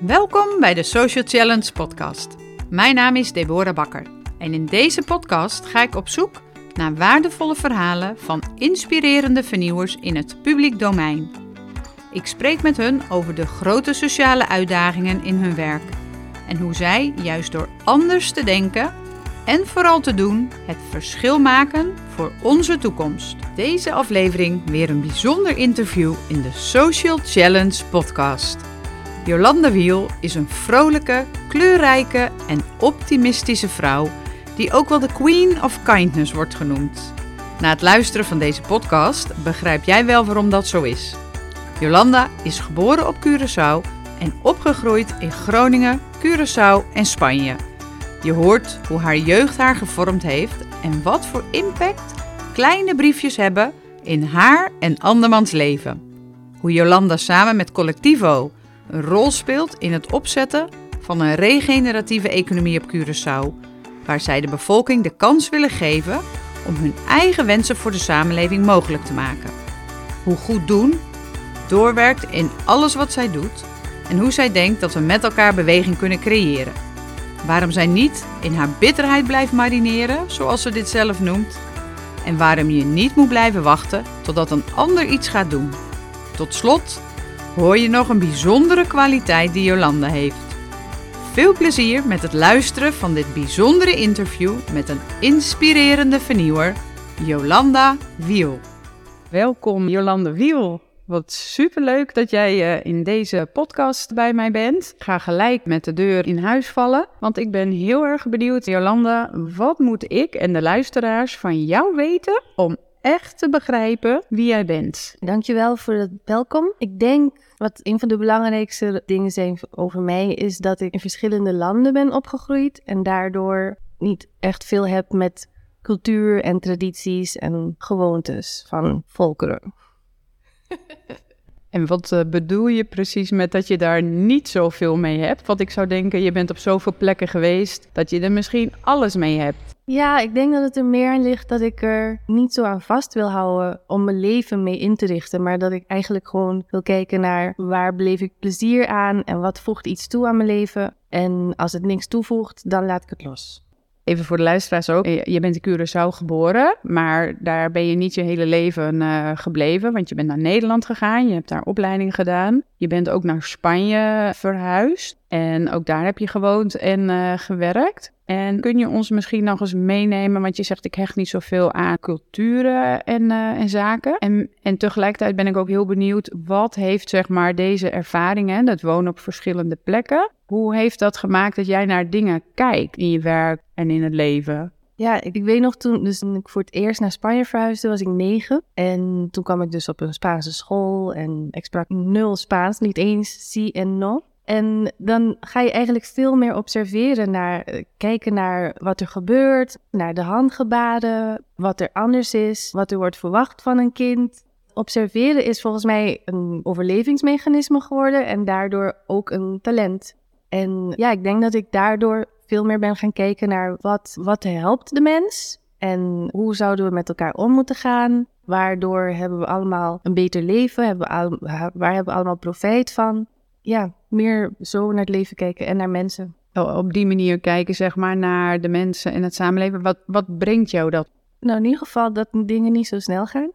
Welkom bij de Social Challenge podcast. Mijn naam is Deborah Bakker en in deze podcast ga ik op zoek naar waardevolle verhalen van inspirerende vernieuwers in het publiek domein. Ik spreek met hun over de grote sociale uitdagingen in hun werk en hoe zij juist door anders te denken en vooral te doen het verschil maken voor onze toekomst. Deze aflevering weer een bijzonder interview in de Social Challenge podcast. Jolanda Wiel is een vrolijke, kleurrijke en optimistische vrouw die ook wel de Queen of Kindness wordt genoemd. Na het luisteren van deze podcast begrijp jij wel waarom dat zo is. Jolanda is geboren op Curaçao en opgegroeid in Groningen, Curaçao en Spanje. Je hoort hoe haar jeugd haar gevormd heeft en wat voor impact kleine briefjes hebben in haar en andermans leven. Hoe Jolanda samen met Collectivo een rol speelt in het opzetten van een regeneratieve economie op Curaçao, waar zij de bevolking de kans willen geven om hun eigen wensen voor de samenleving mogelijk te maken. Hoe goed doen doorwerkt in alles wat zij doet en hoe zij denkt dat we met elkaar beweging kunnen creëren. Waarom zij niet in haar bitterheid blijft marineren, zoals ze dit zelf noemt, en waarom je niet moet blijven wachten totdat een ander iets gaat doen. Tot slot hoor je nog een bijzondere kwaliteit die Jolanda heeft. Veel plezier met het luisteren van dit bijzondere interview met een inspirerende vernieuwer, Jolanda Wiel. Welkom Jolanda Wiel. Wat superleuk dat jij uh, in deze podcast bij mij bent. Ik ga gelijk met de deur in huis vallen, want ik ben heel erg benieuwd, Jolanda, wat moet ik en de luisteraars van jou weten om echt te begrijpen wie jij bent? Dankjewel voor het welkom. Ik denk wat een van de belangrijkste dingen zijn over mij is dat ik in verschillende landen ben opgegroeid en daardoor niet echt veel heb met cultuur en tradities en gewoontes van volkeren. En wat uh, bedoel je precies met dat je daar niet zoveel mee hebt? Want ik zou denken, je bent op zoveel plekken geweest dat je er misschien alles mee hebt. Ja, ik denk dat het er meer aan ligt dat ik er niet zo aan vast wil houden om mijn leven mee in te richten. Maar dat ik eigenlijk gewoon wil kijken naar waar beleef ik plezier aan en wat voegt iets toe aan mijn leven. En als het niks toevoegt, dan laat ik het los. Even voor de luisteraars ook. Je bent in Curaçao geboren, maar daar ben je niet je hele leven uh, gebleven. Want je bent naar Nederland gegaan, je hebt daar opleiding gedaan. Je bent ook naar Spanje verhuisd en ook daar heb je gewoond en uh, gewerkt. En kun je ons misschien nog eens meenemen, want je zegt ik hecht niet zoveel aan culturen en, uh, en zaken. En, en tegelijkertijd ben ik ook heel benieuwd, wat heeft zeg maar deze ervaringen, dat wonen op verschillende plekken, hoe heeft dat gemaakt dat jij naar dingen kijkt in je werk en in het leven? Ja, ik, ik, weet nog toen, dus toen ik voor het eerst naar Spanje verhuisde, was ik negen. En toen kwam ik dus op een Spaanse school en ik sprak nul Spaans, niet eens si en no. En dan ga je eigenlijk veel meer observeren naar, eh, kijken naar wat er gebeurt, naar de handgebaren, wat er anders is, wat er wordt verwacht van een kind. Observeren is volgens mij een overlevingsmechanisme geworden en daardoor ook een talent. En ja, ik denk dat ik daardoor veel meer ben gaan kijken naar wat, wat helpt de mens en hoe zouden we met elkaar om moeten gaan. Waardoor hebben we allemaal een beter leven, hebben we waar hebben we allemaal profijt van. Ja, meer zo naar het leven kijken en naar mensen. Oh, op die manier kijken, zeg maar, naar de mensen en het samenleven. Wat, wat brengt jou dat? Nou, in ieder geval dat dingen niet zo snel gaan.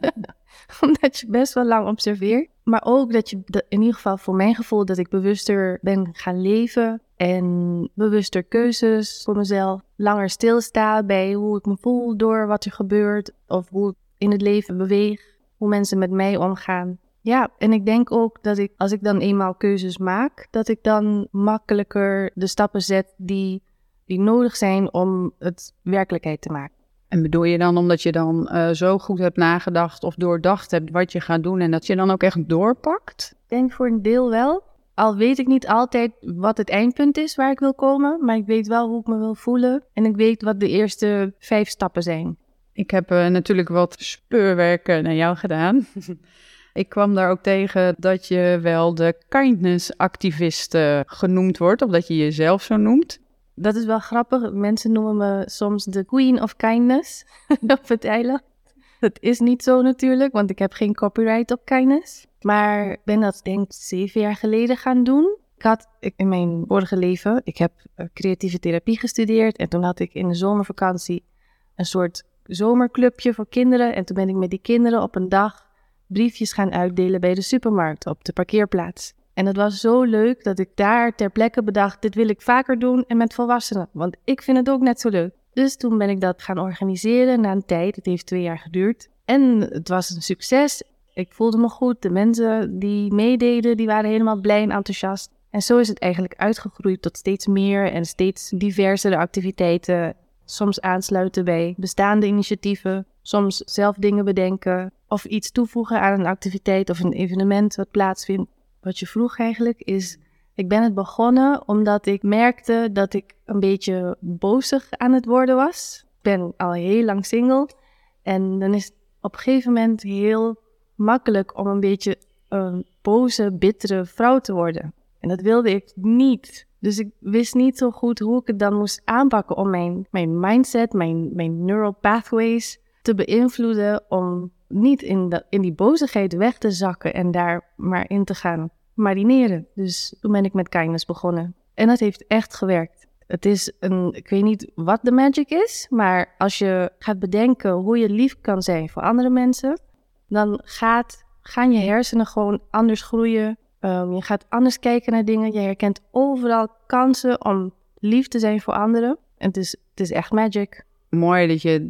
Omdat je best wel lang observeert. Maar ook dat je, in ieder geval voor mijn gevoel, dat ik bewuster ben gaan leven. En bewuster keuzes voor mezelf. Langer stilstaan bij hoe ik me voel door wat er gebeurt. Of hoe ik in het leven beweeg. Hoe mensen met mij omgaan. Ja, en ik denk ook dat ik, als ik dan eenmaal keuzes maak, dat ik dan makkelijker de stappen zet die, die nodig zijn om het werkelijkheid te maken. En bedoel je dan omdat je dan uh, zo goed hebt nagedacht of doordacht hebt wat je gaat doen en dat je dan ook echt doorpakt? Ik denk voor een deel wel. Al weet ik niet altijd wat het eindpunt is waar ik wil komen, maar ik weet wel hoe ik me wil voelen en ik weet wat de eerste vijf stappen zijn. Ik heb uh, natuurlijk wat speurwerk naar jou gedaan. Ik kwam daar ook tegen dat je wel de kindness-activist genoemd wordt, of dat je jezelf zo noemt. Dat is wel grappig. Mensen noemen me soms de Queen of Kindness op het eiland. Dat is niet zo natuurlijk, want ik heb geen copyright op kindness. Maar ik ben dat denk ik zeven jaar geleden gaan doen. Ik had in mijn vorige leven, ik heb eh, creatieve therapie gestudeerd. En toen had ik in de zomervakantie een soort zomerclubje voor kinderen. En toen ben ik met die kinderen op een dag briefjes gaan uitdelen bij de supermarkt op de parkeerplaats. En het was zo leuk dat ik daar ter plekke bedacht, dit wil ik vaker doen en met volwassenen, want ik vind het ook net zo leuk. Dus toen ben ik dat gaan organiseren na een tijd, het heeft twee jaar geduurd. En het was een succes. Ik voelde me goed, de mensen die meededen, die waren helemaal blij en enthousiast. En zo is het eigenlijk uitgegroeid tot steeds meer en steeds diversere activiteiten. Soms aansluiten bij bestaande initiatieven, soms zelf dingen bedenken of iets toevoegen aan een activiteit of een evenement wat plaatsvindt. Wat je vroeg eigenlijk is, ik ben het begonnen omdat ik merkte dat ik een beetje bozig aan het worden was. Ik ben al heel lang single en dan is het op een gegeven moment heel makkelijk om een beetje een boze, bittere vrouw te worden. En dat wilde ik niet. Dus ik wist niet zo goed hoe ik het dan moest aanpakken om mijn, mijn mindset, mijn, mijn neural pathways te beïnvloeden om niet in, de, in die bozigheid weg te zakken en daar maar in te gaan marineren. Dus toen ben ik met kindness begonnen. En dat heeft echt gewerkt. Het is een, ik weet niet wat de magic is, maar als je gaat bedenken hoe je lief kan zijn voor andere mensen, dan gaat, gaan je hersenen gewoon anders groeien. Um, je gaat anders kijken naar dingen. Je herkent overal kansen om lief te zijn voor anderen. En het is, het is echt magic. Mooi dat je,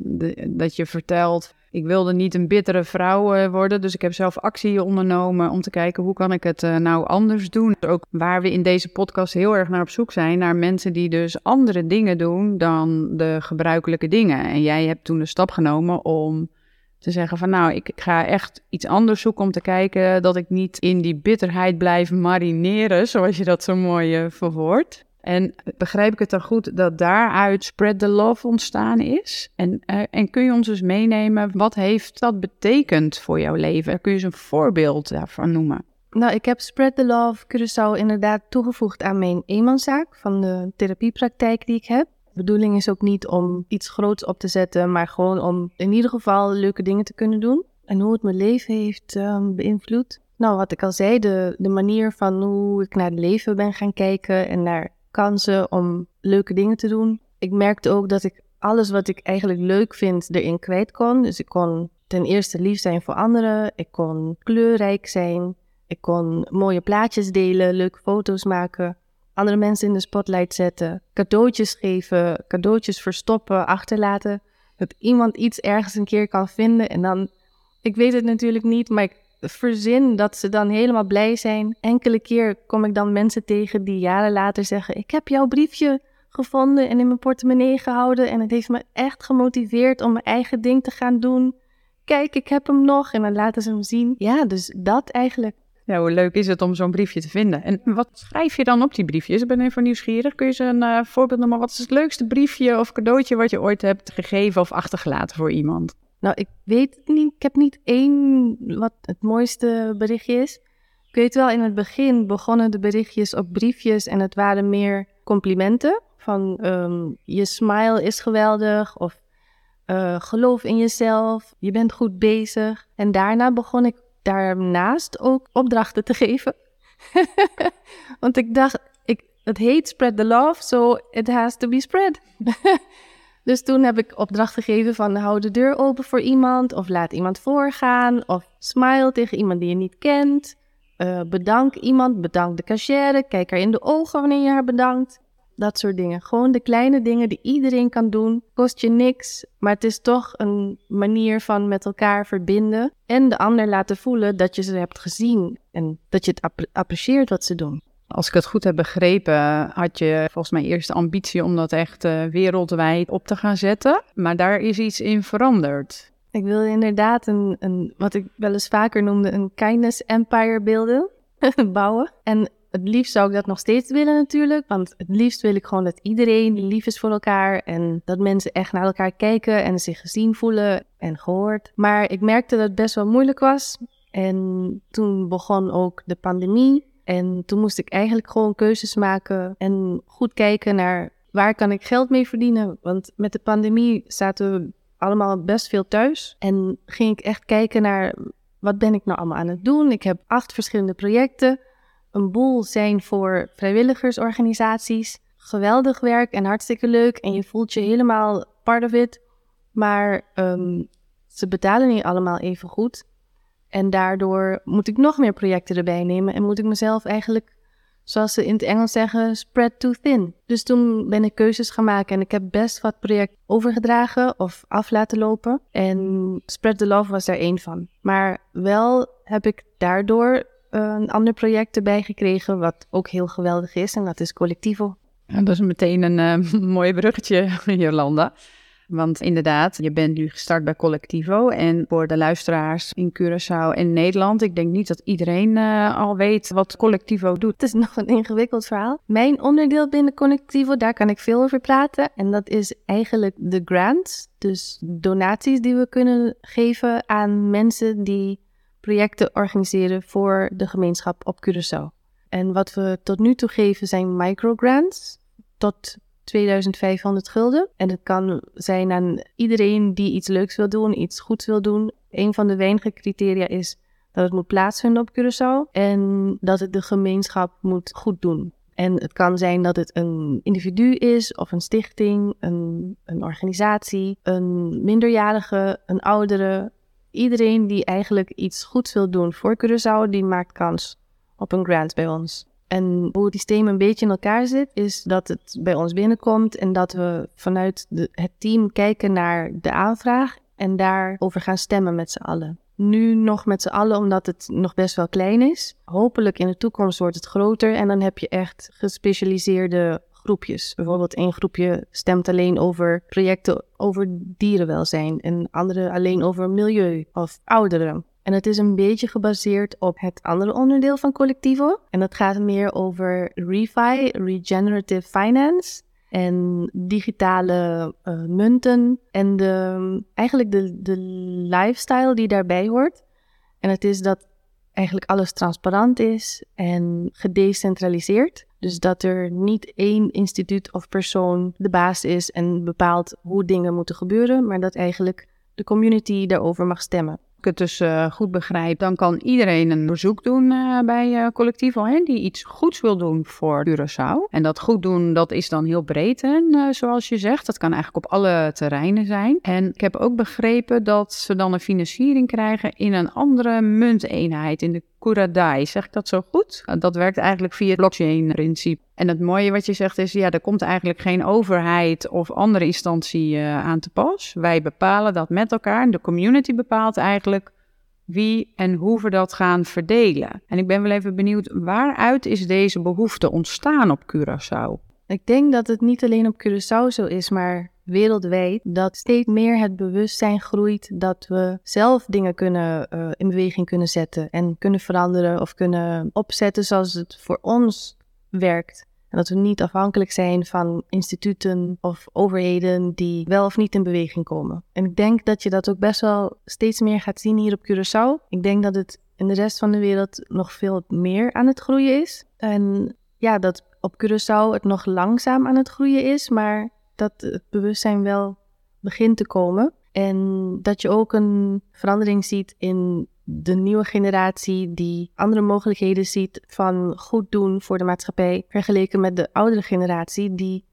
dat je vertelt ik wilde niet een bittere vrouw uh, worden, dus ik heb zelf actie ondernomen om te kijken hoe kan ik het uh, nou anders doen. Ook waar we in deze podcast heel erg naar op zoek zijn, naar mensen die dus andere dingen doen dan de gebruikelijke dingen. En jij hebt toen de stap genomen om te zeggen van nou, ik, ga echt iets anders zoeken om te kijken dat ik niet in die bitterheid blijf marineren, zoals je dat zo mooi uh, verwoordt. En begrijp ik het dan goed dat daaruit Spread the Love ontstaan is? En, uh, en kun je ons dus meenemen, wat heeft dat betekend voor jouw leven? Kun je eens een voorbeeld daarvan noemen? Nou, ik heb Spread the Love Curaçao inderdaad toegevoegd aan mijn eenmanszaak van de therapiepraktijk die ik heb. De bedoeling is ook niet om iets groots op te zetten, maar gewoon om in ieder geval leuke dingen te kunnen doen. En hoe het mijn leven heeft um, beïnvloed. Nou, wat ik al zei, de, de manier van hoe ik naar het leven ben gaan kijken en naar kansen om leuke dingen te doen. Ik merkte ook dat ik alles wat ik eigenlijk leuk vind erin kwijt kon. Dus ik kon ten eerste lief zijn voor anderen. Ik kon kleurrijk zijn. Ik kon mooie plaatjes delen, leuke foto's maken. Andere mensen in de spotlight zetten. Cadeautjes geven, cadeautjes verstoppen, achterlaten. Dat iemand iets ergens een keer kan vinden en dan... Ik weet het natuurlijk niet, maar ik verzin dat ze dan helemaal blij zijn. Enkele keer kom ik dan mensen tegen die jaren later zeggen: Ik heb jouw briefje gevonden en in mijn portemonnee gehouden. En het heeft me echt gemotiveerd om mijn eigen ding te gaan doen. Kijk, ik heb hem nog. En dan laten ze hem zien. Ja, dus dat eigenlijk. Ja, hoe leuk is het om zo'n briefje te vinden? En wat schrijf je dan op die briefjes? Ik ben even nieuwsgierig. Kun je ze een uh, voorbeeld noemen? Wat is het leukste briefje of cadeautje wat je ooit hebt gegeven of achtergelaten voor iemand? Nou, ik weet niet. Ik heb niet één wat het mooiste berichtje is. Ik weet wel, in het begin begonnen de berichtjes op briefjes en het waren meer complimenten. Van ehm, je smile is geweldig of uh, geloof in jezelf, je bent goed bezig. En daarna begon ik daarnaast ook opdrachten te geven. Want ik dacht, ik, het heet Spread the Love, so it has to be spread. Dus toen heb ik opdracht gegeven van hou de deur open voor iemand of laat iemand voorgaan of smile tegen iemand die je niet kent. Uh, bedank iemand, bedank de cashier, kijk haar in de ogen wanneer je haar bedankt. Dat soort dingen. Gewoon de kleine dingen die iedereen kan doen. Kost je niks, maar het is toch een manier van met elkaar verbinden. En de ander laten voelen dat je ze hebt gezien en dat je het apprecieert wat ze doen. Als ik het goed heb begrepen, had je volgens mij eerst de ambitie om dat echt uh, wereldwijd op te gaan zetten. Maar daar is iets in veranderd. Ik wilde inderdaad een, een wat ik wel eens vaker noemde, een kindness empire beelden, bouwen. En het liefst zou ik dat nog steeds willen natuurlijk. Want het liefst wil ik gewoon dat iedereen lief is voor elkaar. En dat mensen echt naar elkaar kijken en zich gezien voelen en gehoord. Maar ik merkte dat het best wel moeilijk was. En toen begon ook de pandemie. En toen moest ik eigenlijk gewoon keuzes maken en goed kijken naar waar kan ik geld mee verdienen. Want met de pandemie zaten we allemaal best veel thuis. En ging ik echt kijken naar wat ben ik nou allemaal aan het doen. Ik heb acht verschillende projecten. een boel zijn voor vrijwilligersorganisaties. Geweldig werk en hartstikke leuk en je voelt je helemaal part of it. Maar ehm, ze betalen niet allemaal even goed. En daardoor moet ik nog meer projecten erbij nemen en moet ik mezelf eigenlijk, zoals ze in het Engels zeggen, spread too thin. Dus toen ben ik keuzes gaan maken en ik heb best wat projecten overgedragen of af laten lopen. En Spread the Love was daar één van. Maar wel heb ik daardoor een ander project erbij gekregen, wat ook heel geweldig is, en dat is Collectivo. dat is meteen een uh, mooi bruggetje, Jolanda. Want inderdaad, je bent nu gestart bij Collectivo. En voor de luisteraars in Curaçao en Nederland, ik denk niet dat iedereen uh, al weet wat Collectivo doet. Het is nog een ingewikkeld verhaal. Mijn onderdeel binnen Collectivo, daar kan ik veel over praten. En dat is eigenlijk de grants. Dus donaties die we kunnen geven aan mensen die projecten organiseren voor de gemeenschap op Curaçao. En wat we tot nu toe geven zijn microgrants tot 2500 gulden. En het kan zijn aan iedereen die iets leuks wil doen, iets goeds wil doen. Een van de weinige criteria is dat het moet plaatsvinden op Curaçao en dat het de gemeenschap moet goed doen. En het kan zijn dat het een individu is of een stichting, een, een organisatie, een minderjarige, een oudere. Iedereen die eigenlijk iets goeds wil doen voor Curaçao, die maakt kans op een grant bij ons. En hoe het systeem een beetje in elkaar zit, is dat het bij ons binnenkomt en dat we vanuit het team kijken naar de aanvraag en daarover gaan stemmen met z'n allen. Nu nog met z'n allen, omdat het nog best wel klein is. Hopelijk in de toekomst wordt het groter en dan heb je echt gespecialiseerde groepjes. Bijvoorbeeld één groepje stemt alleen over projecten over dierenwelzijn en andere alleen over milieu of ouderen. En het is een beetje gebaseerd op het andere onderdeel van Collectivo. En dat gaat meer over ReFi, Regenerative Finance. En digitale uh, munten. En de, eigenlijk de, de lifestyle die daarbij hoort. En het is dat eigenlijk alles transparant is en gedecentraliseerd. Dus dat er niet één instituut of persoon de baas is en bepaalt hoe dingen moeten gebeuren, maar dat eigenlijk de community daarover mag stemmen het dus uh, goed begrijp, dan kan iedereen een bezoek doen uh, bij uh, Collectivo, hè, die iets goeds wil doen voor Curaçao. En dat goed doen, dat is dan heel breed, hè, zoals je zegt. Dat kan eigenlijk op alle terreinen zijn. En ik heb ook begrepen dat ze dan een financiering krijgen in een andere munteenheid, in de Kuradai. Zeg ik dat zo goed? Dat werkt eigenlijk via het blockchain-principe. En het mooie wat je zegt is, ja, er komt eigenlijk geen overheid of andere instantie uh, aan te pas. Wij bepalen dat met elkaar. De community bepaalt eigenlijk wie en hoe we dat gaan verdelen. En ik ben wel even benieuwd, waaruit is deze behoefte ontstaan op Curaçao? Ik denk dat het niet alleen op Curaçao zo is, maar wereldwijd dat steeds meer het bewustzijn groeit dat we zelf dingen kunnen uh, in beweging kunnen zetten en kunnen veranderen of kunnen opzetten zoals het voor ons werkt. En dat we niet afhankelijk zijn van instituten of overheden die wel of niet in beweging komen. En ik denk dat je dat ook best wel steeds meer gaat zien hier op Curaçao. Ik denk dat het in de rest van de wereld nog veel meer aan het groeien is. En ja, dat op Curaçao het nog langzaam aan het groeien is, maar dat het bewustzijn wel begint te komen. En dat je ook een verandering ziet in de nieuwe generatie die andere mogelijkheden ziet van goed doen voor de maatschappij, vergeleken met de oudere generatie die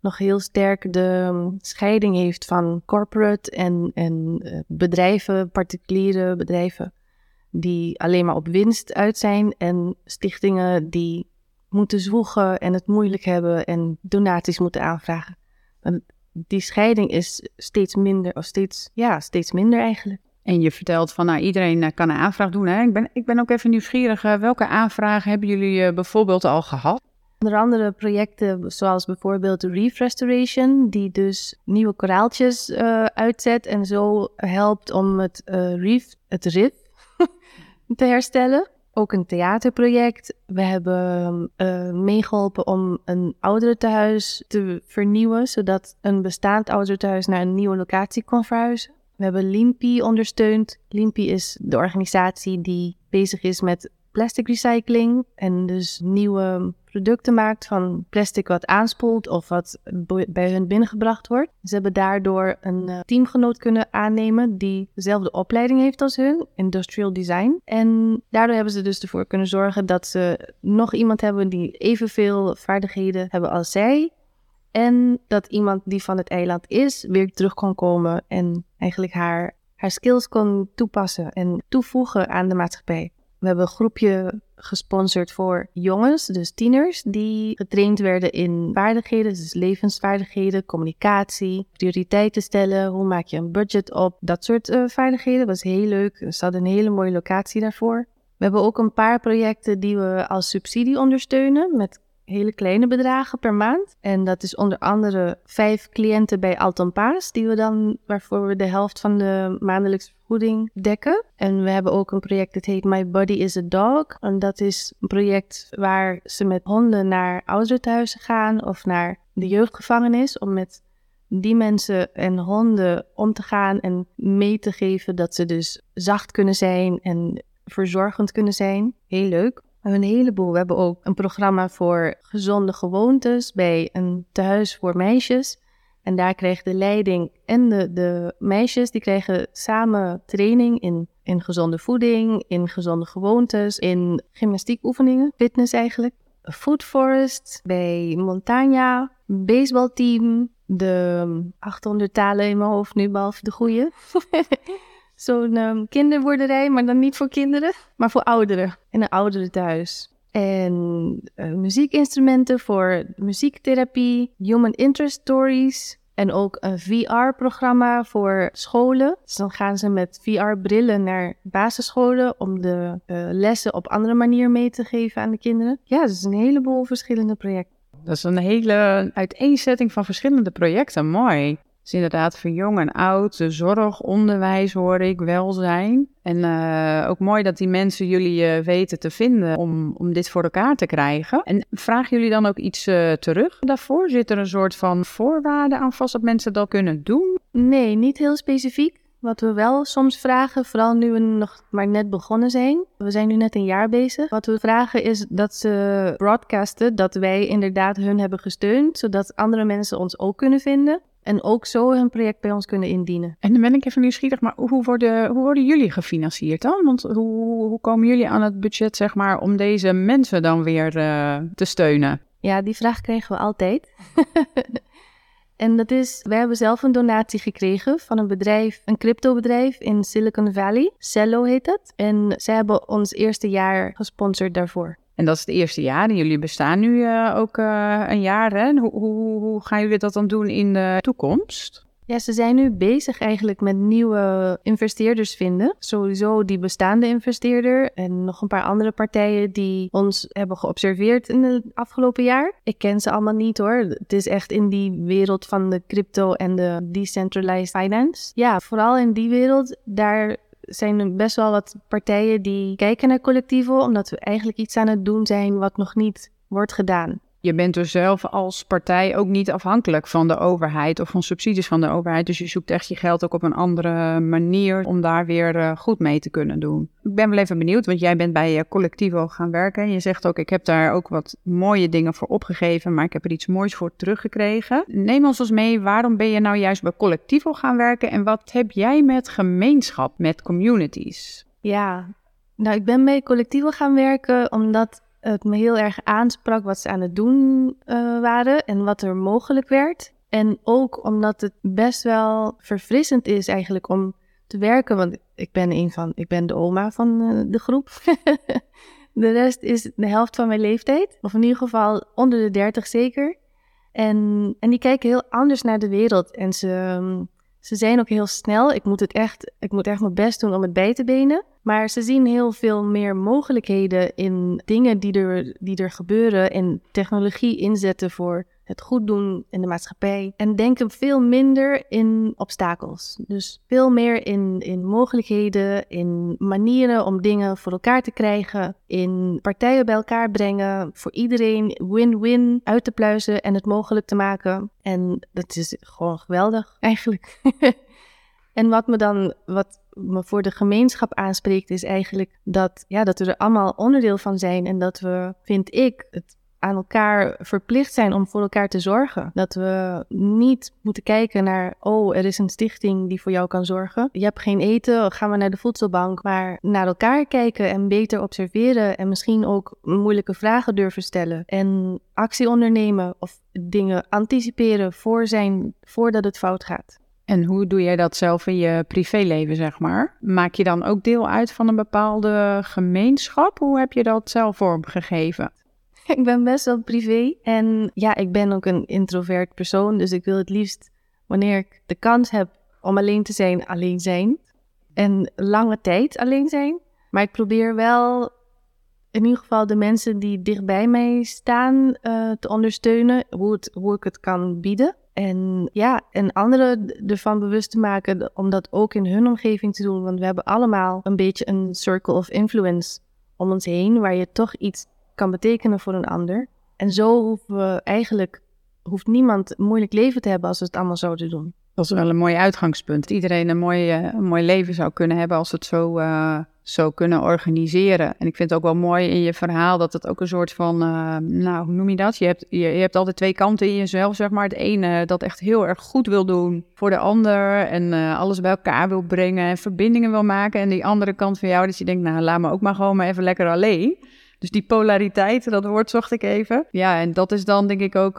nog heel sterk de um, scheiding heeft van corporate en, en uh, bedrijven, particuliere bedrijven, die alleen maar op winst uit zijn en stichtingen die moeten zwoegen en het moeilijk hebben en donaties moeten aanvragen. Die scheiding is steeds minder, of steeds, ja, steeds minder eigenlijk. En je vertelt van, nou, iedereen eh, kan een aanvraag doen. Hè? Ik, ben, ik ben ook even nieuwsgierig. Uh, welke aanvragen hebben jullie uh, bijvoorbeeld al gehad? Onder andere projecten zoals bijvoorbeeld Reef Restoration, die dus nieuwe koraaltjes uh, uitzet en zo helpt om het reef, het rif, te herstellen. Ook een theaterproject. We hebben meegeholpen om een ouderentehuis te vernieuwen, zodat een bestaand ouderentehuis naar een nieuwe locatie kon verhuizen. We hebben Limpi ondersteund. Limpi is de organisatie die bezig is met plastic recycling en dus nieuwe producten maakt van plastic wat aanspoelt of wat bij hun binnengebracht wordt. Ze hebben daardoor een uh, teamgenoot kunnen aannemen die dezelfde opleiding heeft als hun, industrial design. En daardoor hebben ze dus ervoor kunnen zorgen dat ze nog iemand hebben die evenveel vaardigheden hebben als zij. En dat iemand die van het eiland is, weer terug kon komen en eigenlijk haar, haar skills kon toepassen en toevoegen aan de maatschappij. We hebben een groepje gesponsord voor jongens, dus tieners, die getraind werden in vaardigheden, dus levensvaardigheden, communicatie, prioriteiten stellen, hoe maak je een budget op, dat soort uh, vaardigheden. Was heel leuk. Er zat een hele mooie locatie daarvoor. We hebben ook een paar projecten die we als subsidie ondersteunen met hele kleine bedragen per maand. En dat is onder andere vijf cliënten bij Alton Paas, die we dan, waarvoor we de helft van de maandelijkse vergoeding dekken. En we hebben ook een project dat heet My Body is a Dog. En dat is een project waar ze met honden naar ouderentehuizen gaan of naar de jeugdgevangenis om met die mensen en honden om te gaan en mee te geven dat ze dus zacht kunnen zijn en verzorgend kunnen zijn. Heel leuk. We hebben een heleboel. We hebben ook een programma voor gezonde gewoontes bij een tehuis voor meisjes. En daar kregen de leiding en de, de meisjes, die kregen samen training in, in gezonde voeding, in gezonde gewoontes, in gymnastiekoefeningen, fitness eigenlijk. Food Forest bij Montagna, baseballteam, de 800 talen in mijn hoofd nu, behalve de goede. Zo'n um, kinderboerderij, maar dan niet voor kinderen, maar voor ouderen. In een ouderen thuis. En uh, muziekinstrumenten voor muziektherapie, human interest stories. En ook een VR-programma voor scholen. Dus dan gaan ze met VR-brillen naar basisscholen om de uh, lessen op andere manier mee te geven aan de kinderen. Ja, dus een heleboel verschillende projecten. Dat is een hele uiteenzetting van verschillende projecten. Mooi. Dus inderdaad voor jong en oud, de zorg, onderwijs hoor ik, welzijn. En uh, ook mooi dat die mensen jullie uh, weten te vinden om, om dit voor elkaar te krijgen. En vragen jullie dan ook iets uh, terug daarvoor? Zit er een soort van voorwaarde aan vast dat mensen dat kunnen doen? Nee, niet heel specifiek. Wat we wel soms vragen, vooral nu we nog maar net begonnen zijn. We zijn nu net een jaar bezig. Wat we vragen is dat ze broadcasten dat wij inderdaad hun hebben gesteund, zodat andere mensen ons ook kunnen vinden. En ook zo hun project bij ons kunnen indienen. En dan ben ik even nieuwsgierig, maar hoe worden, hoe worden jullie gefinancierd dan? Want hoe, hoe komen jullie aan het budget, zeg maar, om deze mensen dan weer uh, te steunen? Ja, die vraag krijgen we altijd. en dat is, wij hebben zelf een donatie gekregen van een bedrijf, een cryptobedrijf in Silicon Valley. Cello heet het. En zij hebben ons eerste jaar gesponsord daarvoor. En dat is het eerste jaar. En jullie bestaan nu uh, ook uh, een jaar. Hè? Hoe, hoe, hoe gaan jullie dat dan doen in de toekomst? Ja, ze zijn nu bezig eigenlijk met nieuwe investeerders vinden. Sowieso die bestaande investeerder en nog een paar andere partijen die ons hebben geobserveerd in het afgelopen jaar. Ik ken ze allemaal niet hoor. Het is echt in die wereld van de crypto en de decentralized finance. Ja, vooral in die wereld, daar zijn best wel wat partijen die kijken naar collectieven, omdat we eigenlijk iets aan het doen zijn wat nog niet wordt gedaan. Je bent dus zelf als partij ook niet afhankelijk van de overheid of van subsidies van de overheid. Dus je zoekt echt je geld ook op een andere manier om daar weer uh, goed mee te kunnen doen. Ik ben wel even benieuwd, want jij bent bij uh, Collectivo gaan werken. Je zegt ook, ik heb daar ook wat mooie dingen voor opgegeven, maar ik heb er iets moois voor teruggekregen. Neem ons eens mee, waarom ben je nou juist bij Collectivo gaan werken en wat heb jij met gemeenschap, met communities? Ja, nou ik ben bij Collectivo gaan werken omdat het me heel erg aansprak wat ze aan het doen uh, waren en wat er mogelijk werd. En ook omdat het best wel verfrissend is eigenlijk om te werken. Want ik ben een van, ik ben de oma van uh, de groep. de rest is de helft van mijn leeftijd. Of in ieder geval onder de 30 zeker. En, en die kijken heel anders naar de wereld. En ze, ze zijn ook heel snel. Ik moet, het echt, ik moet echt mijn best doen om het bij te benen. Maar ze zien heel veel meer mogelijkheden in dingen die er, die er gebeuren en technologie inzetten voor het goed doen in de maatschappij. En denken veel minder in obstakels. Dus veel meer in, in mogelijkheden, in manieren om dingen voor elkaar te krijgen, in partijen bij elkaar brengen, voor iedereen win-win uit te pluizen en het mogelijk te maken. En dat is gewoon geweldig eigenlijk. en wat me dan, wat me voor de gemeenschap aanspreekt, is eigenlijk dat, ja, dat we er allemaal onderdeel van zijn en dat we, vind ik, het aan elkaar verplicht zijn om voor elkaar te zorgen. Dat we niet moeten kijken naar, oh, er is een stichting die voor jou kan zorgen. Je hebt geen eten, gaan we naar de voedselbank. Maar naar elkaar kijken en beter observeren en misschien ook moeilijke vragen durven stellen. En actie ondernemen of dingen anticiperen voor zijn, voordat het fout gaat. En hoe doe jij dat zelf in je privéleven, zeg maar? Maak je dan ook deel uit van een bepaalde gemeenschap? Hoe heb je dat zelf vormgegeven? Ik ben best wel privé en ja, ik ben ook een introvert persoon, dus ik wil het liefst wanneer ik de kans heb om alleen te zijn, alleen zijn. En lange tijd alleen zijn. Maar ik probeer wel in ieder geval de mensen die dichtbij mij staan uh, te ondersteunen, hoe ik het kan bieden. En ja, en anderen ervan bewust te maken om dat ook in hun omgeving te doen. Want we hebben allemaal een beetje een circle of influence om ons heen, waar je toch iets kan betekenen voor een ander. En zo hoeven we eigenlijk, hoeft niemand een moeilijk leven te hebben als we het allemaal zouden doen. Dat is wel een mooi uitgangspunt. Iedereen een mooi, uh, een mooi leven zou kunnen hebben als het zo, uh, zo kunnen organiseren. En ik vind het ook wel mooi in je verhaal dat het ook een soort van, uh, nou, hoe noem je dat? Je hebt, je, hebt altijd twee kanten in jezelf, zeg maar. Het ene dat echt heel erg goed wil doen voor de ander en alles bij elkaar wil brengen en verbindingen wil maken. En die andere kant van jou, dat je denkt, nou, laat me ook maar gewoon maar even lekker alleen. Dus die polariteit, dat woord zocht ik even. Ja, en dat is dan denk ik ook,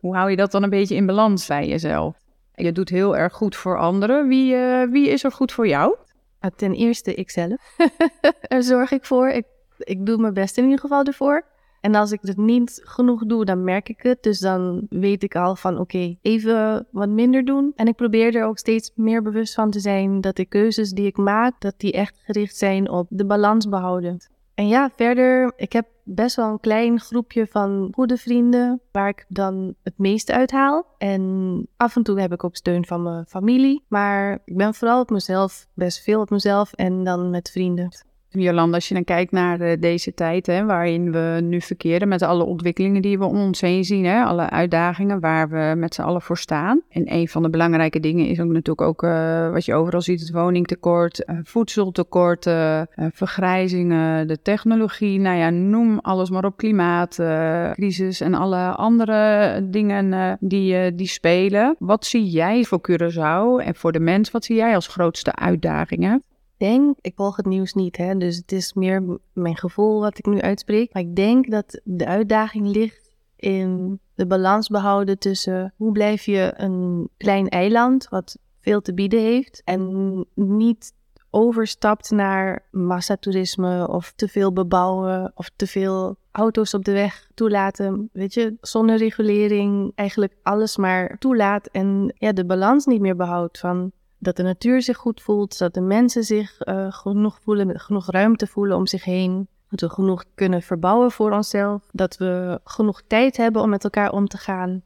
hoe hou je dat dan een beetje in balans bij jezelf? Je doet heel erg goed voor anderen. Wie, wie is er goed voor jou? Nou, ten eerste ikzelf. Daar zorg ik voor. Ik, ik doe mijn best in ieder geval ervoor. En als ik het niet genoeg doe, dan merk ik het. Dus dan weet ik al van oké, even wat minder doen. En ik probeer er ook steeds meer bewust van te zijn dat de keuzes die ik maak, dat die echt gericht zijn op de balans behouden. En ja, verder, ik heb best wel een klein groepje van goede vrienden waar ik dan het meeste uithaal. En af en toe heb ik ook steun van mijn familie. Maar ik ben vooral op mezelf, best veel op mezelf en dan met vrienden. Jolanda, als je dan kijkt naar de, deze tijd hè, waarin we nu verkeren met alle ontwikkelingen die we om ons heen zien, hè, alle uitdagingen waar we met z'n allen voor staan. En een van de belangrijke dingen is ook natuurlijk ook uh, wat je overal ziet, het woningtekort, uh, voedseltekorten, vergrijzingen, de technologie, nou ja, noem alles maar op, klimaatcrisis en alle andere dingen die, die spelen. Wat zie jij voor Curaçao en voor de mens, wat zie jij als grootste uitdagingen? Denk, ik volg het nieuws niet, hè, dus het is meer mijn gevoel wat ik nu uitspreek. Maar ik denk dat de uitdaging ligt in de balans behouden tussen hoe blijf je een klein eiland wat veel te bieden heeft en niet overstapt naar massatoerisme of te veel bebouwen of te veel auto's op de weg toelaten. Weet je, zonder regulering eigenlijk alles maar toelaat en ja, de balans niet meer behoudt van dat de natuur zich goed voelt, dat de mensen zich uh, genoeg voelen, genoeg ruimte voelen om zich heen. Dat we genoeg kunnen verbouwen voor onszelf. Dat we genoeg tijd hebben om met elkaar om te gaan.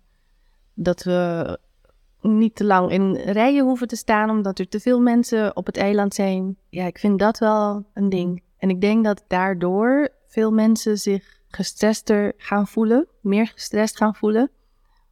Dat we niet te lang in rijen hoeven te staan omdat er te veel mensen op het eiland zijn. Ja, ik vind dat wel een ding. En ik denk dat daardoor veel mensen zich gestrester gaan voelen, meer gestrest gaan voelen,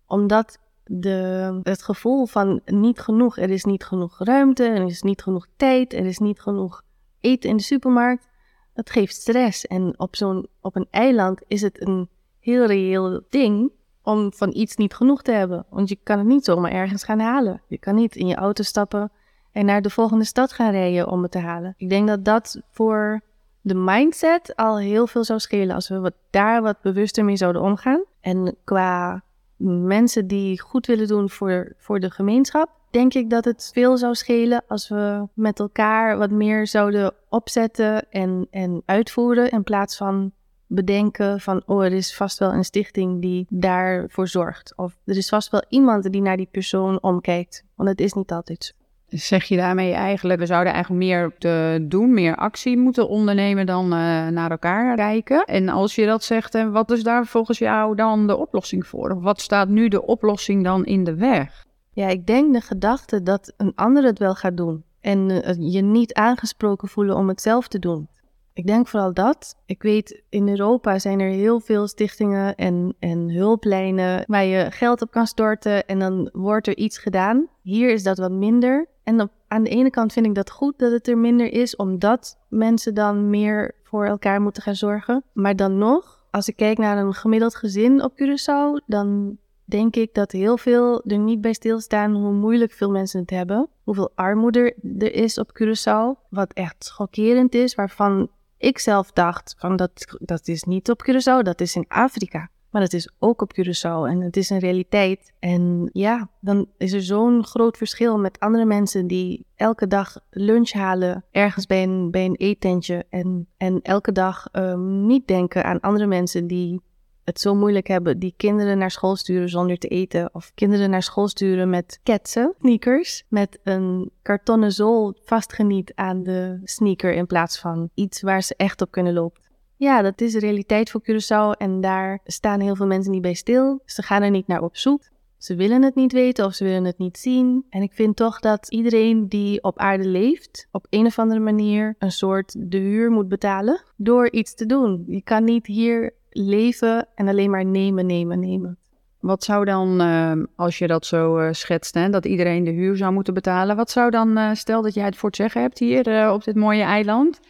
omdat de, het gevoel van niet genoeg, er is niet genoeg ruimte, er is niet genoeg tijd, er is niet genoeg eten in de supermarkt, dat geeft stress. En op, zo'n, op een eiland is het een heel reëel ding om van iets niet genoeg te hebben. Want je kan het niet zomaar ergens gaan halen. Je kan niet in je auto stappen en naar de volgende stad gaan rijden om het te halen. Ik denk dat dat voor de mindset al heel veel zou schelen als we wat, daar wat bewuster mee zouden omgaan. En qua mensen die goed willen doen voor, voor de gemeenschap, denk ik dat het veel zou schelen als we met elkaar wat meer zouden opzetten en, en uitvoeren in plaats van bedenken van, oh, er is vast wel een stichting die daarvoor zorgt. Of er is vast wel iemand die naar die persoon omkijkt. Want het is niet altijd zo. Zeg je daarmee eigenlijk, we zouden eigenlijk meer te doen, meer actie moeten ondernemen dan uh, naar elkaar kijken? En als je dat zegt, en wat is daar volgens jou dan de oplossing voor? Of wat staat nu de oplossing dan in de weg? Ja, ik denk de gedachte dat een ander het wel gaat doen. En uh, je niet aangesproken voelen om het zelf te doen. Ik denk vooral dat. Ik weet, in Europa zijn er heel veel stichtingen en, en hulplijnen waar je geld op kan storten en dan wordt er iets gedaan. Hier is dat wat minder. En aan de ene kant vind ik dat goed dat het er minder is, omdat mensen dan meer voor elkaar moeten gaan zorgen. Maar dan nog Als ik kijk naar een gemiddeld gezin op Curaçao, dan denk ik dat heel veel er niet bij stilstaan hoe moeilijk veel mensen het hebben. Hoeveel armoede er is op Curaçao. Wat echt schokkerend is, waarvan ik zelf dacht van dat, dat is niet op Curaçao, dat is in Afrika. Maar het is ook op Curaçao en het is een realiteit. En ja, dan is er zo'n groot verschil met andere mensen die elke dag lunch halen ergens bij een, bij een eetentje. En, en elke dag um, niet denken aan andere mensen die het zo moeilijk hebben, die kinderen naar school sturen zonder te eten. Of kinderen naar school sturen met ketsen, sneakers, met een kartonnen zool vastgeniet aan de sneaker in plaats van iets waar ze echt op kunnen lopen. Ja, dat is de realiteit voor Curaçao en daar staan heel veel mensen niet bij stil. Ze gaan er niet naar op zoek. Ze willen het niet weten of ze willen het niet zien. En ik vind toch dat iedereen die op aarde leeft, op een of andere manier een soort de huur moet betalen door iets te doen. Je kan niet hier leven en alleen maar nemen, nemen, nemen. Wat zou dan, uh, als je dat zo uh, schetst, hè, dat iedereen de huur zou moeten betalen, wat zou dan, uh, stel dat jij het voor het zeggen hebt hier op dit mooie eiland,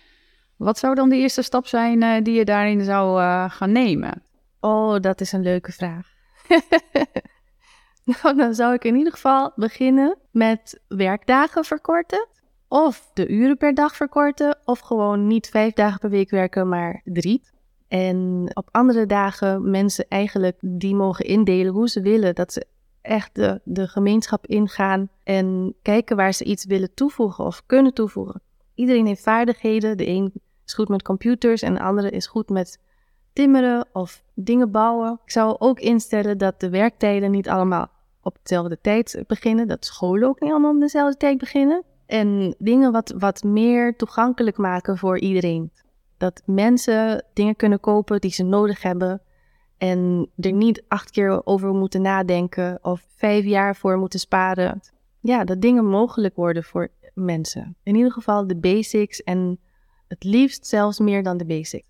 wat zou dan de eerste stap zijn die je daarin zou gaan nemen? Oh, dat is een leuke vraag. nou, dan zou ik in ieder geval beginnen met werkdagen verkorten. Of de uren per dag verkorten. Of gewoon niet vijf dagen per week werken, maar drie. En op andere dagen mensen eigenlijk die mogen indelen hoe ze willen. Dat ze echt de, de gemeenschap ingaan en kijken waar ze iets willen toevoegen of kunnen toevoegen. Iedereen heeft vaardigheden. De een is goed met computers en de andere is goed met timmeren of dingen bouwen. Ik zou ook instellen dat de werktijden niet allemaal op dezelfde tijd beginnen. Dat scholen ook niet allemaal op dezelfde tijd beginnen. En dingen wat, wat meer toegankelijk maken voor iedereen. Dat mensen dingen kunnen kopen die ze nodig hebben. En er niet acht keer over moeten nadenken of vijf jaar voor moeten sparen. Ja, dat dingen mogelijk worden voor mensen. In ieder geval de basics en het liefst zelfs meer dan de basics.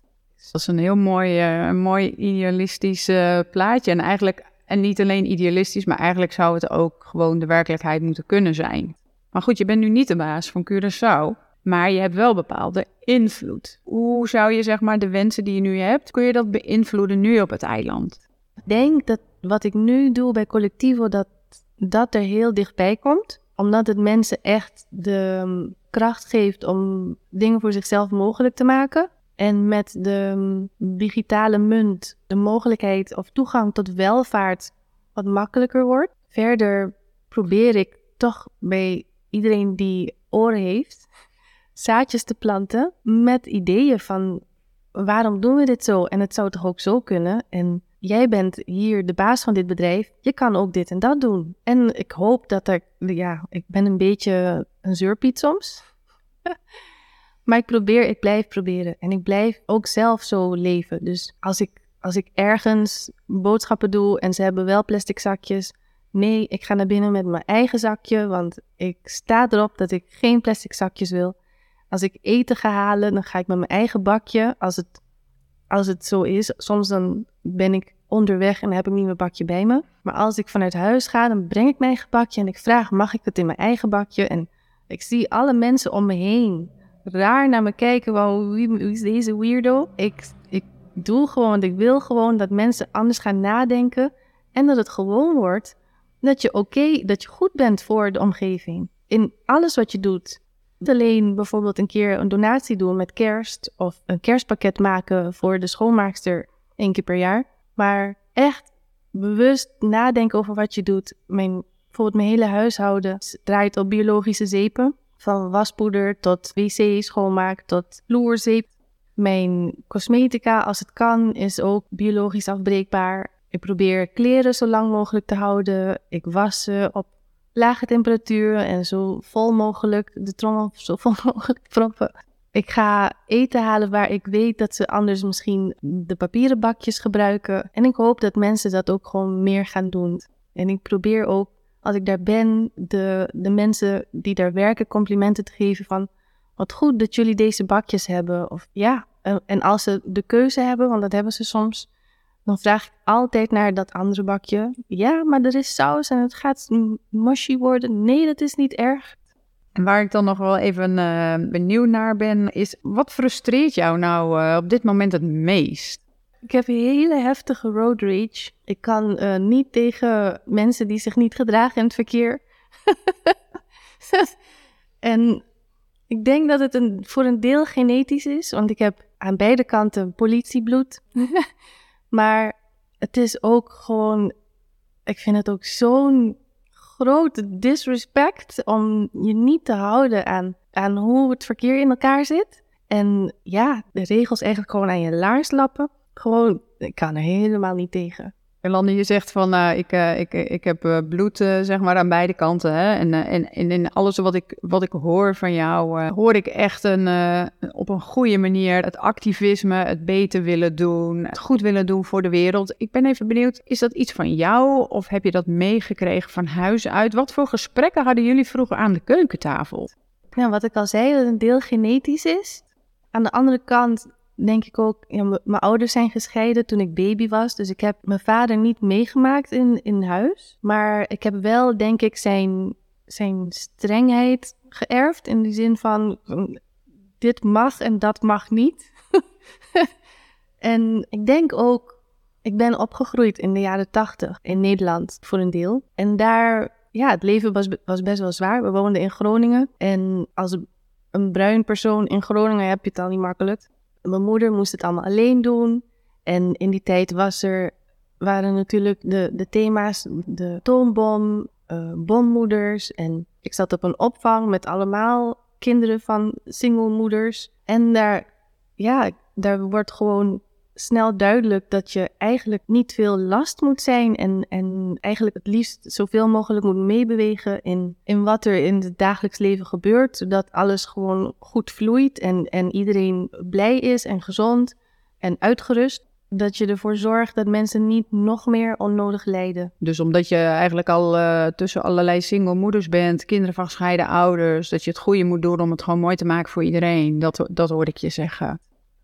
Dat is een heel mooi, uh, mooi idealistisch uh, plaatje. En eigenlijk, en niet alleen idealistisch, maar eigenlijk zou het ook gewoon de werkelijkheid moeten kunnen zijn. Maar goed, je bent nu niet de baas van Curaçao. Maar je hebt wel bepaalde invloed. Hoe zou je zeg maar de wensen die je nu hebt, kun je dat beïnvloeden nu op het eiland? Ik denk dat wat ik nu doe bij Collectivo, dat dat er heel dichtbij komt. Omdat het mensen echt de um, kracht geeft om dingen voor zichzelf mogelijk te maken. En met de um, digitale munt de mogelijkheid of toegang tot welvaart wat makkelijker wordt. Verder probeer ik toch bij iedereen die oren heeft, zaadjes te planten met ideeën van waarom doen we dit zo? En het zou toch ook zo kunnen? En jij bent hier de baas van dit bedrijf. Je kan ook dit en dat doen. En ik hoop dat er, ja, ik ben een beetje een zeurpiet soms. maar ik probeer, ik blijf proberen. En ik blijf ook zelf zo leven. Dus als ik, als ik ergens boodschappen doe en ze hebben wel plastic zakjes. Nee, ik ga naar binnen met mijn eigen zakje, want ik sta erop dat ik geen plastic zakjes wil. Als ik eten ga halen, dan ga ik met mijn eigen bakje. Als het, als het zo is, soms dan ben ik onderweg en heb ik niet mijn bakje bij me. Maar als ik vanuit huis ga, dan breng ik mijn eigen bakje en ik vraag, mag ik het in mijn eigen bakje? En ik zie alle mensen om me heen raar naar me kijken. Wow, wie, is deze weirdo? Ik, ik doe gewoon, ik wil gewoon dat mensen anders gaan nadenken. En dat het gewoon wordt dat je oké, dat je goed bent voor de omgeving. In alles wat je doet. Alleen bijvoorbeeld een keer een donatie doen met kerst of een kerstpakket maken voor de schoonmaakster één keer per jaar, maar echt bewust nadenken over wat je doet. Mijn, bijvoorbeeld mijn hele huishouden draait op biologische zeepen, van waspoeder tot wc schoonmaak tot vloerzeep. Mijn cosmetica, als het kan, is ook biologisch afbreekbaar. Ik probeer kleren zo lang mogelijk te houden. Ik was ze op lage temperatuur en zo vol mogelijk de trommel zo vol mogelijk proppen. Ik ga eten halen waar ik weet dat ze anders misschien de papieren bakjes gebruiken. En ik hoop dat mensen dat ook gewoon meer gaan doen. En ik probeer ook, als ik daar ben, de, de mensen die daar werken complimenten te geven van... Wat goed dat jullie deze bakjes hebben. Of ja, en als ze de keuze hebben, want dat hebben ze soms dan vraag ik altijd naar dat andere bakje. Ja, maar er is saus en het gaat mushy worden. Nee, dat is niet erg. En waar ik dan nog wel even uh, benieuwd naar ben, is wat frustreert jou nou uh, op dit moment het meest? ik heb hele heftige road rage. Ik kan uh, niet tegen mensen die zich niet gedragen in het verkeer. en ik denk dat het een, voor een deel genetisch is, want ik heb aan beide kanten politiebloed. maar het is ook gewoon, ik vind het ook zo'n grote disrespect om je niet te houden aan, aan hoe het verkeer in elkaar zit. En ja, de regels eigenlijk gewoon aan je laars lappen. Gewoon, ik kan er helemaal niet tegen. Jolande, je zegt van, uh, ik, uh, ik, ik heb bloed zeg maar aan beide kanten. Hè? En, en, en in alles wat ik, wat ik hoor van jou, hoor ik echt een, op een goede manier het activisme, het beter willen doen, het goed willen doen voor de wereld. Ik ben even benieuwd, is dat iets van jou of heb je dat meegekregen van huis uit? Wat voor gesprekken hadden jullie vroeger aan de keukentafel? Nou, wat ik al zei, dat een deel genetisch is. Aan de andere kant denk ik ook, mijn ouders zijn gescheiden toen ik baby was. Dus ik heb mijn vader niet meegemaakt in, in huis. Maar ik heb wel, denk ik, zijn, zijn strengheid geërfd. In de zin van, dit mag en dat mag niet. en ik denk ook, ik ben opgegroeid in de jaren tachtig in Nederland voor een deel. En daar, ja, het leven was, was best wel zwaar. We woonden in Groningen. En als een bruin persoon in Groningen heb je het al niet makkelijk. Mijn moeder moest het allemaal alleen doen. En in die tijd was er, waren natuurlijk de, de thema's de toombom, uh, bommoeders. En ik zat op een opvang met allemaal kinderen van singlemoeders. En daar, ja, daar wordt gewoon snel duidelijk dat je eigenlijk niet veel last moet zijn en, en eigenlijk het liefst zoveel mogelijk moet meebewegen in, in wat er in het dagelijks leven gebeurt, zodat alles gewoon goed vloeit en, en iedereen blij is en gezond en uitgerust. Dat je ervoor zorgt dat mensen niet nog meer onnodig lijden. Dus omdat je eigenlijk al uh, tussen allerlei single moeders bent, kinderen van gescheiden ouders, dat je het goede moet doen om het gewoon mooi te maken voor iedereen. Dat, dat hoor ik je zeggen.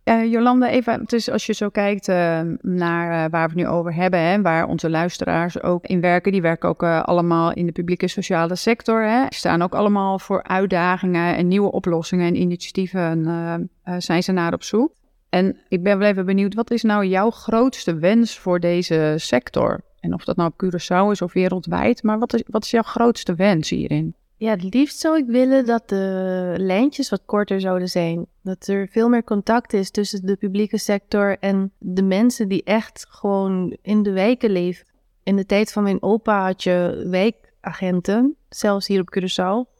Uh, Jolanda, even, dus als je zo kijkt uh, naar uh, waar we het nu over hebben, hè, waar onze luisteraars ook in werken, die werken ook allemaal in de publieke sociale sector. Hè, staan ook allemaal voor uitdagingen en nieuwe oplossingen en initiatieven zijn ze naar op zoek. En ik ben wel even benieuwd, wat is nou jouw grootste wens voor deze sector? En of dat nou op Curaçao is of wereldwijd, maar wat is, wat is jouw grootste wens hierin? Ja, het liefst zou ik willen dat de lijntjes wat korter zouden zijn. Dat er veel meer contact is tussen de publieke sector en de mensen die echt gewoon in de wijken leven. In de tijd van mijn opa had je wijkagenten, zelfs hier op Curaçao.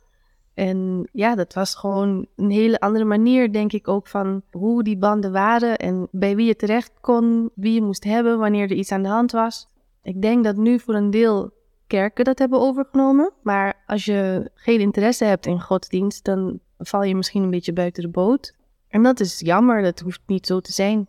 En ja, dat was gewoon een hele andere manier, denk ik, ook van hoe die banden waren en bij wie je terecht kon, wie je moest hebben wanneer er iets aan de hand was. Ik denk dat nu voor een deel kerken dat hebben overgenomen. Maar als je geen interesse hebt in godsdienst, dan val je misschien een beetje buiten de boot. En dat is jammer, dat hoeft niet zo te zijn.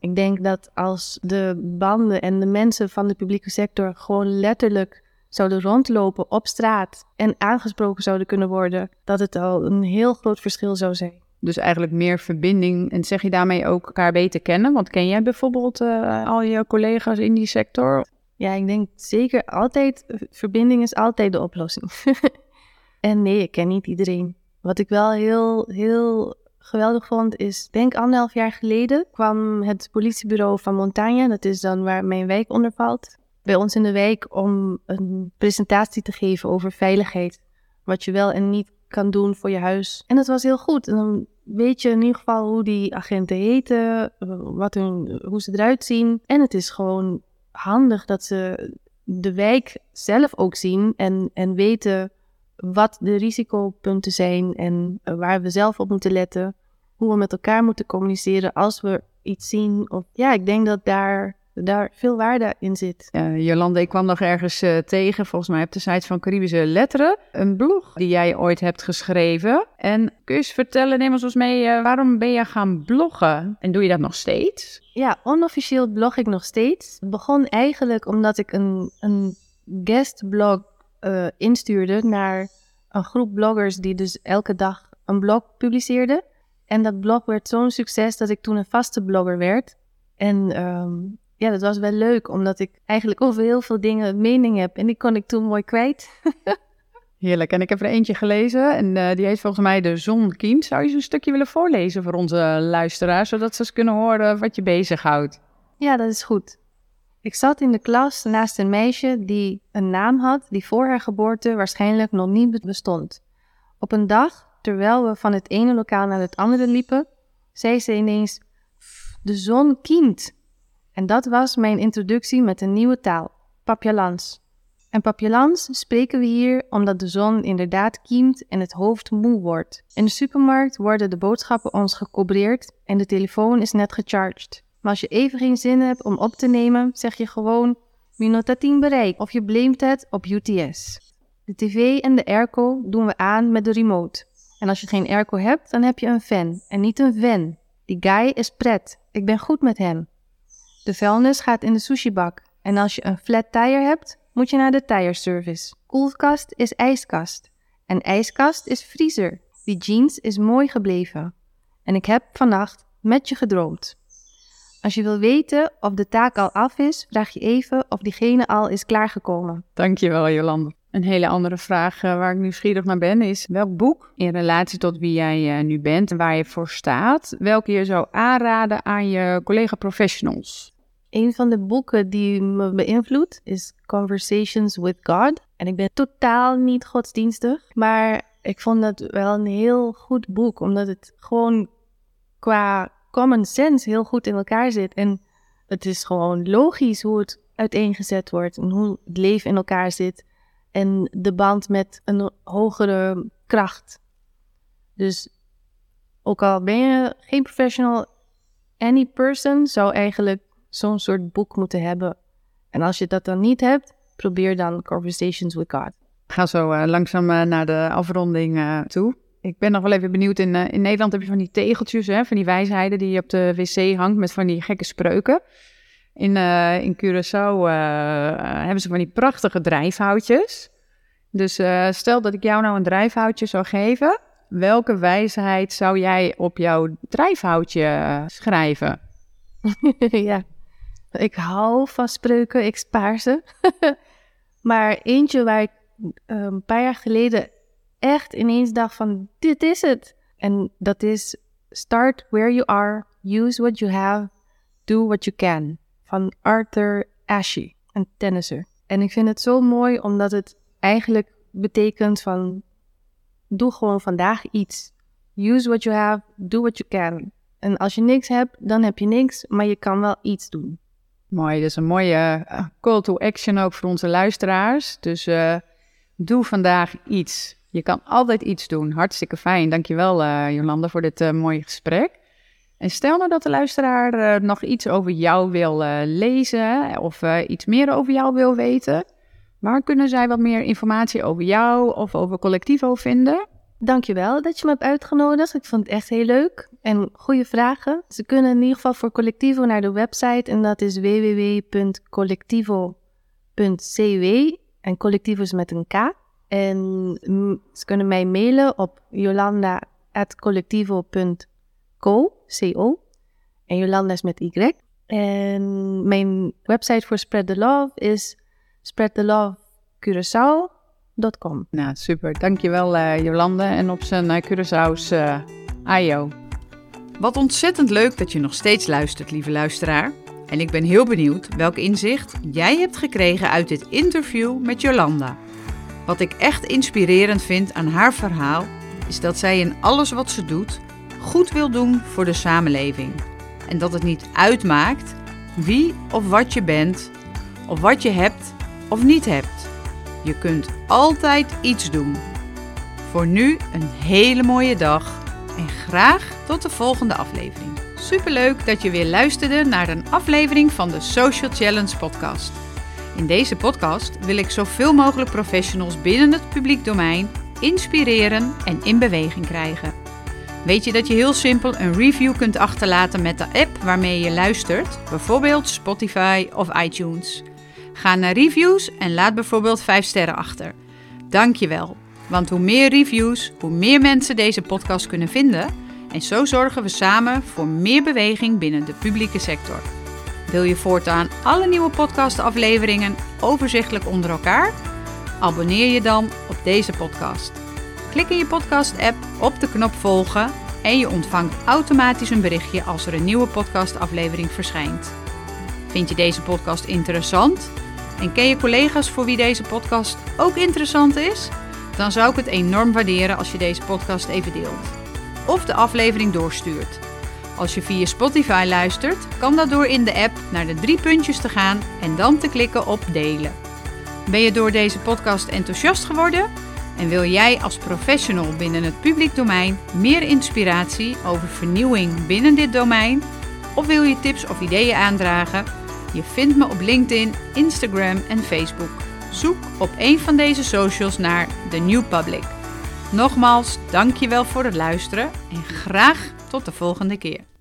Ik denk dat als de banden en de mensen van de publieke sector gewoon letterlijk zouden rondlopen op straat en aangesproken zouden kunnen worden, dat het al een heel groot verschil zou zijn. Dus eigenlijk meer verbinding. En zeg je daarmee ook elkaar beter kennen? Want ken jij bijvoorbeeld uh, al je collega's in die sector? Ja, ik denk zeker altijd, verbinding is altijd de oplossing. en nee, ik ken niet iedereen. Wat ik wel heel, heel geweldig vond, is, denk anderhalf jaar geleden kwam het politiebureau van Montagne, dat is dan waar mijn wijk onder valt, bij ons in de wijk om een presentatie te geven over veiligheid. Wat je wel en niet kan doen voor je huis. En dat was heel goed. En dan weet je in ieder geval hoe die agenten heten, wat hun, hoe ze eruit zien. En het is gewoon handig dat ze de wijk zelf ook zien en, en weten wat de risicopunten zijn en waar we zelf op moeten letten. Hoe we met elkaar moeten communiceren als we iets zien. Of, ja, ik denk dat daar daar veel waarde in zit. Uh, Jolande, ik kwam nog ergens uh, tegen, volgens mij op de site van Caribische Letteren, een blog die jij ooit hebt geschreven. En kun je eens vertellen, neem ons eens mee, uh, waarom ben je gaan bloggen? En doe je dat nog steeds? Ja, onofficieel blog ik nog steeds. Het begon eigenlijk omdat ik een, een guestblog instuurde naar een groep bloggers die dus elke dag een blog publiceerden. En dat blog werd zo'n succes dat ik toen een vaste blogger werd. En um, ja, dat was wel leuk, omdat ik eigenlijk over heel veel dingen mening heb. En die kon ik toen mooi kwijt. Heerlijk. En ik heb er eentje gelezen en uh, die heet volgens mij De Zon Kien. Zou je zo'n stukje willen voorlezen voor onze luisteraars, zodat ze eens kunnen horen wat je bezighoudt? Ja, dat is goed. Ik zat in de klas naast een meisje die een naam had die voor haar geboorte waarschijnlijk nog niet bestond. Op een dag, terwijl we van het ene lokaal naar het andere liepen, zei ze ineens: De zon kiemt. En dat was mijn introductie met een nieuwe taal, Papjalans. En Papjalans spreken we hier omdat de zon inderdaad kiemt en het hoofd moe wordt. In de supermarkt worden de boodschappen ons gecobreerd en de telefoon is net gecharged. Maar als je even geen zin hebt om op te nemen, zeg je gewoon Minota 10 bereik of je blamet het op UTS. De tv en de airco doen we aan met de remote. En als je geen airco hebt, dan heb je een fan en niet een fan. Die guy is pret. Ik ben goed met hem. De vuilnis gaat in de sushibak. En als je een flat tire hebt, moet je naar de tire service. Koelkast is ijskast. En ijskast is vriezer. Die jeans is mooi gebleven. En ik heb vannacht met je gedroomd. Als je wil weten of de taak al af is, vraag je even of diegene al is klaargekomen. Dankjewel, Jolande. Een hele andere vraag uh, waar ik nieuwsgierig naar ben is: welk boek in relatie tot wie jij uh, nu bent en waar je voor staat, welke je zou aanraden aan je collega-professionals? Een van de boeken die me beïnvloedt is Conversations with God. En ik ben totaal niet godsdienstig, maar ik vond het wel een heel goed boek, omdat het gewoon qua common sense heel goed in elkaar zit. En het is gewoon logisch hoe het uiteengezet wordt en hoe het leven in elkaar zit. En de band met een hogere kracht. Dus ook al ben je geen professional, any person zou eigenlijk zo'n soort boek moeten hebben. En als je dat dan niet hebt, probeer dan Conversations with God. Ik ga zo uh, langzaam uh, naar de afronding uh, toe. Ik ben nog wel even benieuwd. In, in Nederland heb je van die tegeltjes, hè, van die wijsheden die je op de wc hangt met van die gekke spreuken. In, in Curaçao hebben ze van die prachtige drijfhoutjes. Dus stel dat ik jou nou een drijfhoutje zou geven. Welke wijsheid zou jij op jouw drijfhoutje schrijven? ja, ik hou van spreuken, ik spaar ze. maar eentje waar ik eh, een paar jaar geleden echt ineens dacht van dit is het. En dat is start where you are, use what you have, do what you can. Van Arthur Ashe, een tennisser. En ik vind het zo mooi omdat het eigenlijk betekent van doe gewoon vandaag iets. Use what you have, do what you can. En als je niks hebt, dan heb je niks, maar je kan wel iets doen. Mooi, dat is een mooie uh, call to action ook voor onze luisteraars. Dus uh, doe vandaag iets. Je kan altijd iets doen. Hartstikke fijn. Dankjewel uh, Jolanda voor dit mooie gesprek. En stel nou dat de luisteraar nog iets over jou wil lezen of iets meer over jou wil weten. Waar kunnen zij wat meer informatie over jou of over Collectivo vinden? Dankjewel dat je me hebt uitgenodigd. Ik vond het echt heel leuk en goede vragen. Ze kunnen in ieder geval voor Collectivo naar de website en dat is www.collectivo.cw en Collectivo is met een K. En ze kunnen mij mailen op jolanda.collectivo.co, co. En Jolanda is met Y. En mijn website voor Spread the Love is Spread the Love Curaçao nou, super. Dankjewel uh, Jolande en op zijn uh, Curaçao's uh, Ayo. Wat ontzettend leuk dat je nog steeds luistert, lieve luisteraar. En ik ben heel benieuwd welk inzicht jij hebt gekregen uit dit interview met Jolanda. Wat ik echt inspirerend vind aan haar verhaal is dat zij in alles wat ze doet goed wil doen voor de samenleving. En dat het niet uitmaakt wie of wat je bent, of wat je hebt of niet hebt. Je kunt altijd iets doen. Voor nu een hele mooie dag en graag tot de volgende aflevering. Superleuk dat je weer luisterde naar een aflevering van de Social Challenge podcast. In deze podcast wil ik zoveel mogelijk professionals binnen het publiek domein inspireren en in beweging krijgen. Weet je dat je heel simpel een review kunt achterlaten met de app waarmee je luistert, bijvoorbeeld Spotify of iTunes? Ga naar reviews en laat bijvoorbeeld 5 sterren achter. Dankjewel, want hoe meer reviews, hoe meer mensen deze podcast kunnen vinden en zo zorgen we samen voor meer beweging binnen de publieke sector. Wil je voortaan alle nieuwe podcastafleveringen overzichtelijk onder elkaar? Abonneer je dan op deze podcast. Klik in je podcast-app op de knop volgen en je ontvangt automatisch een berichtje als er een nieuwe podcastaflevering verschijnt. Vind je deze podcast interessant? En ken je collega's voor wie deze podcast ook interessant is? Dan zou ik het enorm waarderen als je deze podcast even deelt. Of de aflevering doorstuurt. Als je via Spotify luistert, kan dat door in de app naar de drie puntjes te gaan en dan te klikken op delen. Ben je door deze podcast enthousiast geworden? En wil jij als professional binnen het publiek domein meer inspiratie over vernieuwing binnen dit domein? Of wil je tips of ideeën aandragen? Je vindt me op LinkedIn, Instagram en Facebook. Zoek op een van deze socials naar The New Public. Nogmaals, dankjewel voor het luisteren en graag tot de volgende keer.